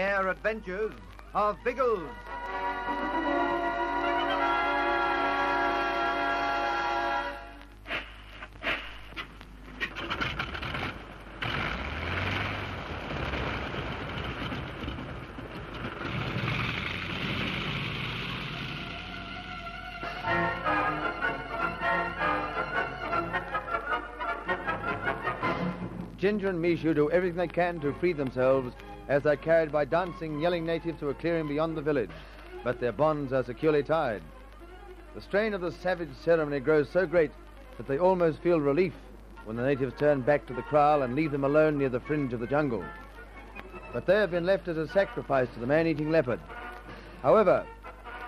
air adventures of Biggles. Ginger and Mishu do everything they can to free themselves as they're carried by dancing, yelling natives to a clearing beyond the village. But their bonds are securely tied. The strain of the savage ceremony grows so great that they almost feel relief when the natives turn back to the kraal and leave them alone near the fringe of the jungle. But they have been left as a sacrifice to the man-eating leopard. However,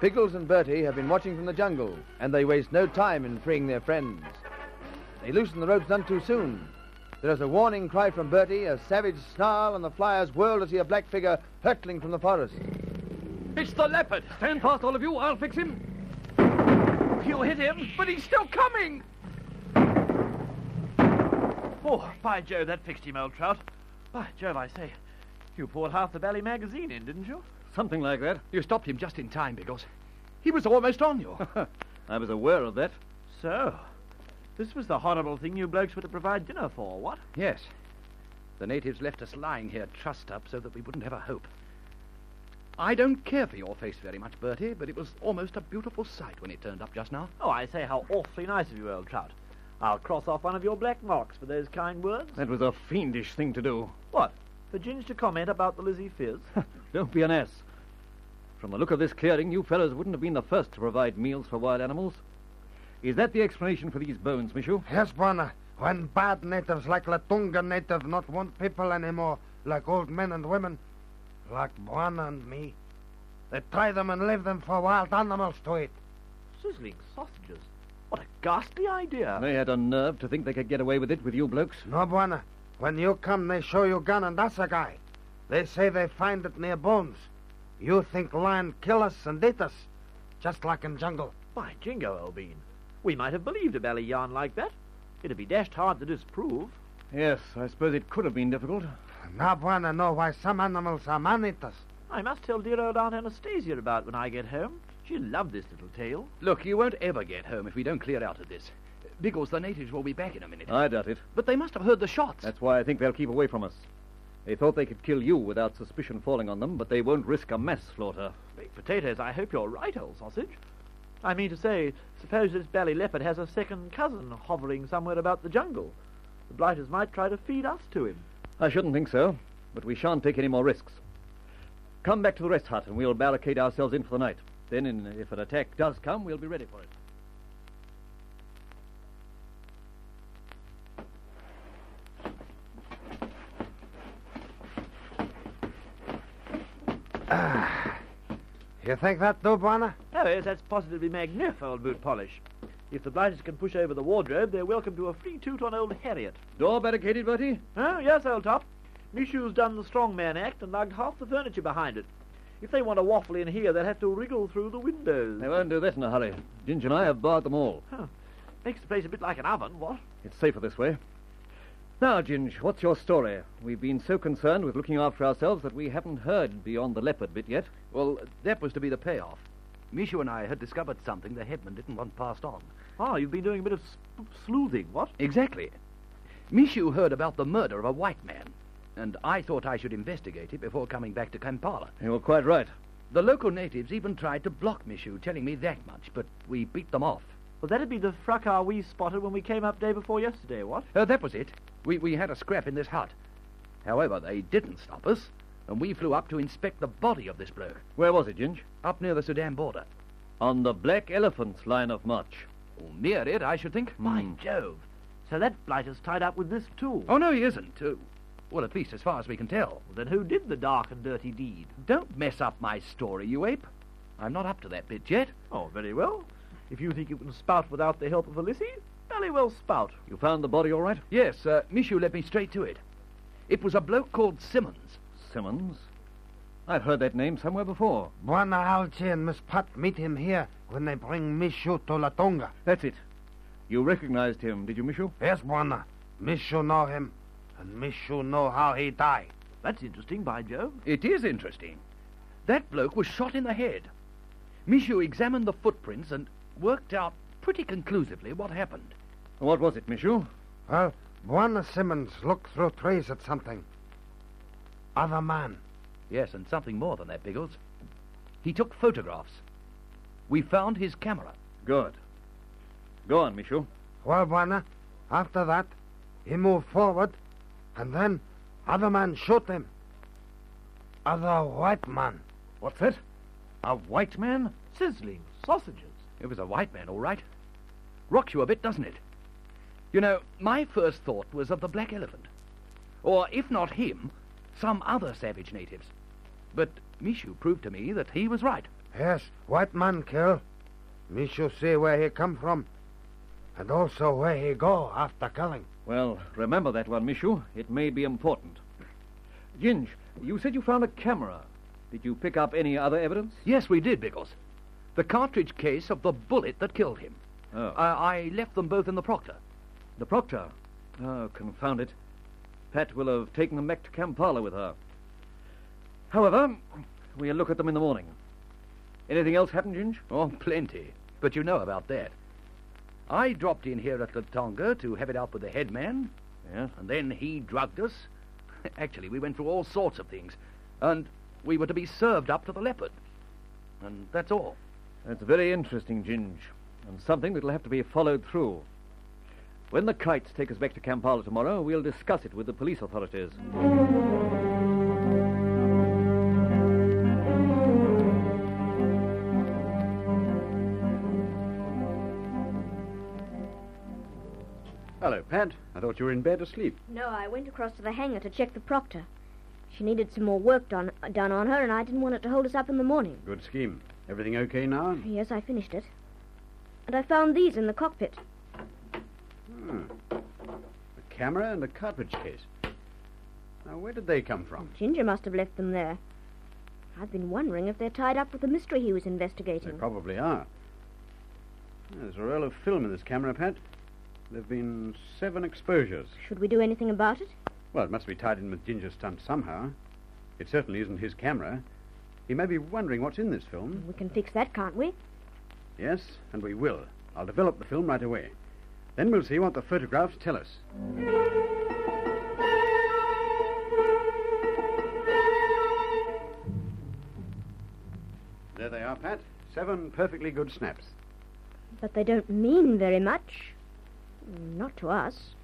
Biggles and Bertie have been watching from the jungle, and they waste no time in freeing their friends. They loosen the ropes none too soon. There is a warning cry from Bertie, a savage snarl, and the flyers whirl to see a black figure hurtling from the forest. It's the leopard. Stand fast, all of you. I'll fix him. You hit him, but he's still coming. Oh, by Jove, that fixed him, old trout. By Jove, I say, you poured half the Bally magazine in, didn't you? Something like that. You stopped him just in time, Biggles. He was almost on you. I was aware of that. So, this was the horrible thing you blokes were to provide dinner for, what? yes. The natives left us lying here trussed up so that we wouldn't have a hope. I don't care for your face very much, Bertie, but it was almost a beautiful sight when it turned up just now. Oh, I say, how awfully nice of you, old trout. I'll cross off one of your black marks for those kind words. That was a fiendish thing to do. What? For Ginge to comment about the Lizzie Fizz? Don't be an ass. From the look of this clearing, you fellows wouldn't have been the first to provide meals for wild animals. Is that the explanation for these bones, Mishu? Yes, Bwana. When bad natives like Latonga native not want people anymore, like old men and women, like Bwana and me, they try them and leave them for wild animals to eat. Sizzling sausages. What a ghastly idea. They had a nerve to think they could get away with it with you blokes. No, Bwana. When you come, they show you gun and that's a guy. They say they find it near bones. You think lion kill us and eat us, just like in jungle. By jingo, old bean. We might have believed a bally yarn like that. It'd be dashed hard to disprove. Yes, I suppose it could have been difficult. Now Bwana know why some animals are man-eaters. I must tell dear old Aunt Anastasia about it when I get home. She'll love this little tale. Look, you won't ever get home if we don't clear out of this. Biggles, the natives will be back in a minute. I doubt it. But they must have heard the shots. That's why I think they'll keep away from us. They thought they could kill you without suspicion falling on them, but they won't risk a mass slaughter. Baked potatoes, I hope you're right, old sausage. I mean to say, suppose this bally leopard has a second cousin hovering somewhere about the jungle. The blighters might try to feed us to him. I shouldn't think so, but we shan't take any more risks. Come back to the rest hut and we'll barricade ourselves in for the night. Then, in, if an attack does come, we'll be ready for it. Ah. You think that, do, Bwana? Oh, yes, that's positively magnificent, old boot polish. If the blighters can push over the wardrobe, they're welcome to a free toot on old Harriet. Door barricaded, Bertie? Oh, yes, old top. Mishu's done the strongman act and lugged half the furniture behind it. If they want to waffle in here, they'll have to wriggle through the windows. They won't do that in a hurry. Ginger and I have barred them all. Huh. Makes the place a bit like an oven, what? It's safer this way. Now, Ginge, what's your story? We've been so concerned with looking after ourselves that we haven't heard beyond the leopard bit yet. Well, that was to be the payoff. Mishu and I had discovered something the headman didn't want passed on. Ah, you've been doing a bit of sleuthing, what? Exactly. Mishu heard about the murder of a white man, and I thought I should investigate it before coming back to Kampala. You were quite right. The local natives even tried to block Mishu, telling me that much, but we beat them off. Well, that'd be the fracas we spotted when we came up day before yesterday, what? Uh, that was it. We, we had a scrap in this hut. However, they didn't stop us, and we flew up to inspect the body of this bloke, Where was it, Ginge? up near the Sudan border. On the Black Elephant's line of march. Oh, near it, I should think. By Jove. So that blighter's tied up with this too. Oh, no, he isn't. Uh, well, at least as far as we can tell. Well, then who did the dark and dirty deed? Don't mess up my story, you ape. I'm not up to that bit yet. Oh, very well. If you think you can spout without the help of Ulysses, very well spout. You found the body all right? Yes, uh, Mishu led me straight to it. It was a bloke called Simmons. Simmons? I've heard that name somewhere before. Bwana Algy and Miss Pat meet him here when they bring Mishu to Latonga. That's it. You recognized him, did you, Mishu? Yes, Bwana. Mishu know him, and Mishu know how he die. That's interesting, by Jove. It is interesting. That bloke was shot in the head. Mishu examined the footprints and worked out pretty conclusively what happened. What was it, Mishu? Well, Bwana Simmons looked through trays at something. Other man. Yes, and something more than that, Biggles. He took photographs. We found his camera. Good. Go on, Mishu. Well, Bwana, after that, he moved forward, and then other man shoot him. Other white man. What's that? A white man? Sizzling sausages. It was a white man, all right. Rocks you a bit, doesn't it? You know, my first thought was of the black elephant. Or, if not him, some other savage natives. But Mishu proved to me that he was right. Yes, white man kill. Me should see where he come from. And also where he go after killing. Well, remember that one, Mishu. It may be important. Ginge, you said you found a camera. Did you pick up any other evidence? Yes, we did, Biggles. The cartridge case of the bullet that killed him. Oh. I, I left them both in the proctor. The proctor? Oh, confound it. Pat will have taken them back to Kampala with her. However, we'll look at them in the morning. Anything else happen, Ginge? Oh, plenty. But you know about that. I dropped in here at Latonga to have it out with the head man, Yeah? and then he drugged us. Actually, we went through all sorts of things, and we were to be served up to the leopard. And that's all. That's very interesting, Ginge, and something that'll have to be followed through. When the kites take us back to Kampala tomorrow, we'll discuss it with the police authorities. Hello, Pat. I thought you were in bed asleep. No, I went across to the hangar to check the proctor. She needed some more work done, done on her, and I didn't want it to hold us up in the morning. Good scheme. Everything okay now? Yes, I finished it. And I found these in the cockpit. Hmm. A camera and a cartridge case. Now, where did they come from? Ginger must have left them there. I've been wondering if they're tied up with the mystery he was investigating. They probably are. There's a roll of film in this camera, Pat. There have been seven exposures. Should we do anything about it? Well, it must be tied in with Ginger's stunt somehow. It certainly isn't his camera. He may be wondering what's in this film. We can fix that, can't we? Yes, and we will. I'll develop the film right away. Then we'll see what the photographs tell us. There they are, Pat. Seven perfectly good snaps. But they don't mean very much. Not to us.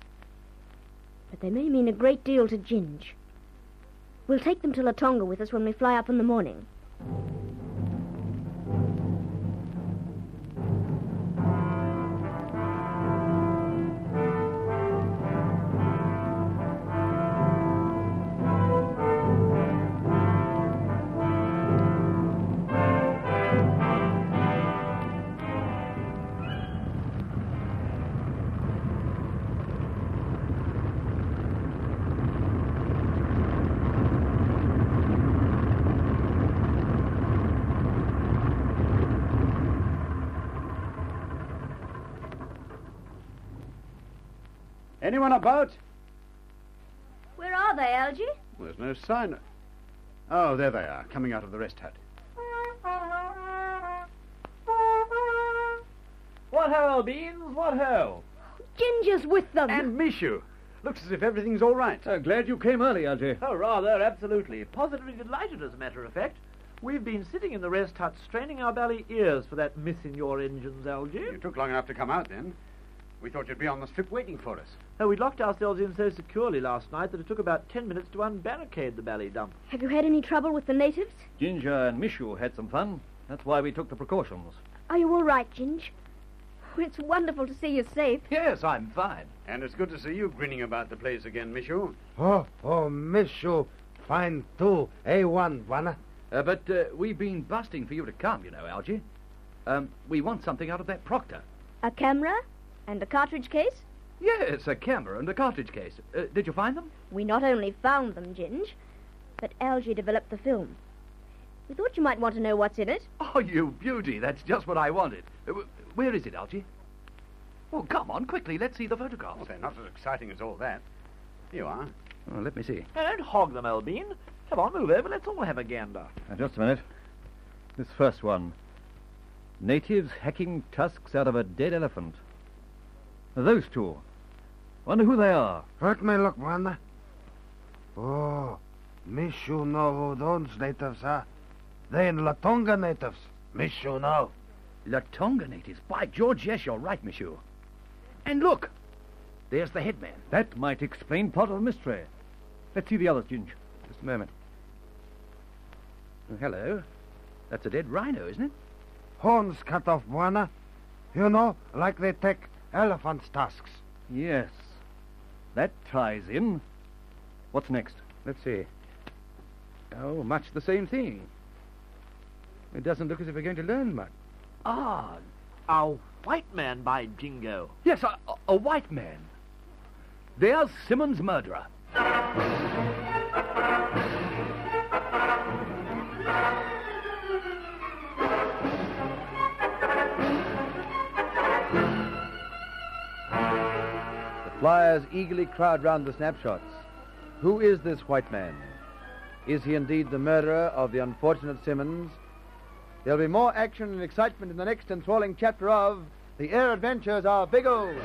But they may mean a great deal to Ginge. We'll take them to Latonga with us when we fly up in the morning. Anyone about? Where are they, Algy? Well, there's no sign. Oh, there they are, coming out of the rest hut. What ho, Beans? What ho? Ginger's with them. And Mishu. Looks as if everything's all right. Uh, glad you came early, Algy. Oh, rather, absolutely. Positively delighted, as a matter of fact. We've been sitting in the rest hut straining our bally ears for that miss in your engines, Algy. You took long enough to come out then. We thought you'd be on the strip waiting for us. Oh, we locked ourselves in so securely last night that it took about ten minutes to unbarricade the bally dump. Have you had any trouble with the natives? Ginger and Mishu had some fun. That's why we took the precautions. Are you all right, Ginge? Oh, it's wonderful to see you safe. Yes, I'm fine. And it's good to see you grinning about the place again, Mishu. Oh, oh, miss you. Fine too. A1, Bwana. Uh, but uh, we've been busting for you to come, you know, Algy. Um, we want something out of that proctor. A camera? And a cartridge case? Yes, a camera and a cartridge case. Uh, did you find them? We not only found them, Ginge, but Algy developed the film. We thought you might want to know what's in it. Oh, you beauty. That's just what I wanted. Uh, where is it, Algy? Oh, come on, quickly. Let's see the photographs. Well, they're not as exciting as all that. Here you are. Oh, let me see. Now, don't hog them, old. Come on, move over. Let's all have a gander. Now, just a minute. This first one. Natives hacking tusks out of a dead elephant. Now, Those two. Wonder who they are. Let me look, Bwana. Oh, Miss you know who those natives are. They Latonga natives. Miss you know. La Tonga natives. By George, yes, you're right, monsieur. And look, there's the headman. That might explain part of the mystery. Let's see the others, Ginge. Just a moment. Oh, hello. That's a dead rhino, isn't it? Horns cut off, Bwana. You know, like they take elephants' tusks. Yes. That ties in. What's next? Let's see. Oh, much the same thing. It doesn't look as if we're going to learn much. Ah, a white man by jingo. Yes, a, a- a white man. There's Simmons' murderer. Flyers eagerly crowd round the snapshots. Who is this white man? Is he indeed the murderer of the unfortunate Simmons? There'll be more action and excitement in the next enthralling chapter of The Air Adventures of Biggles.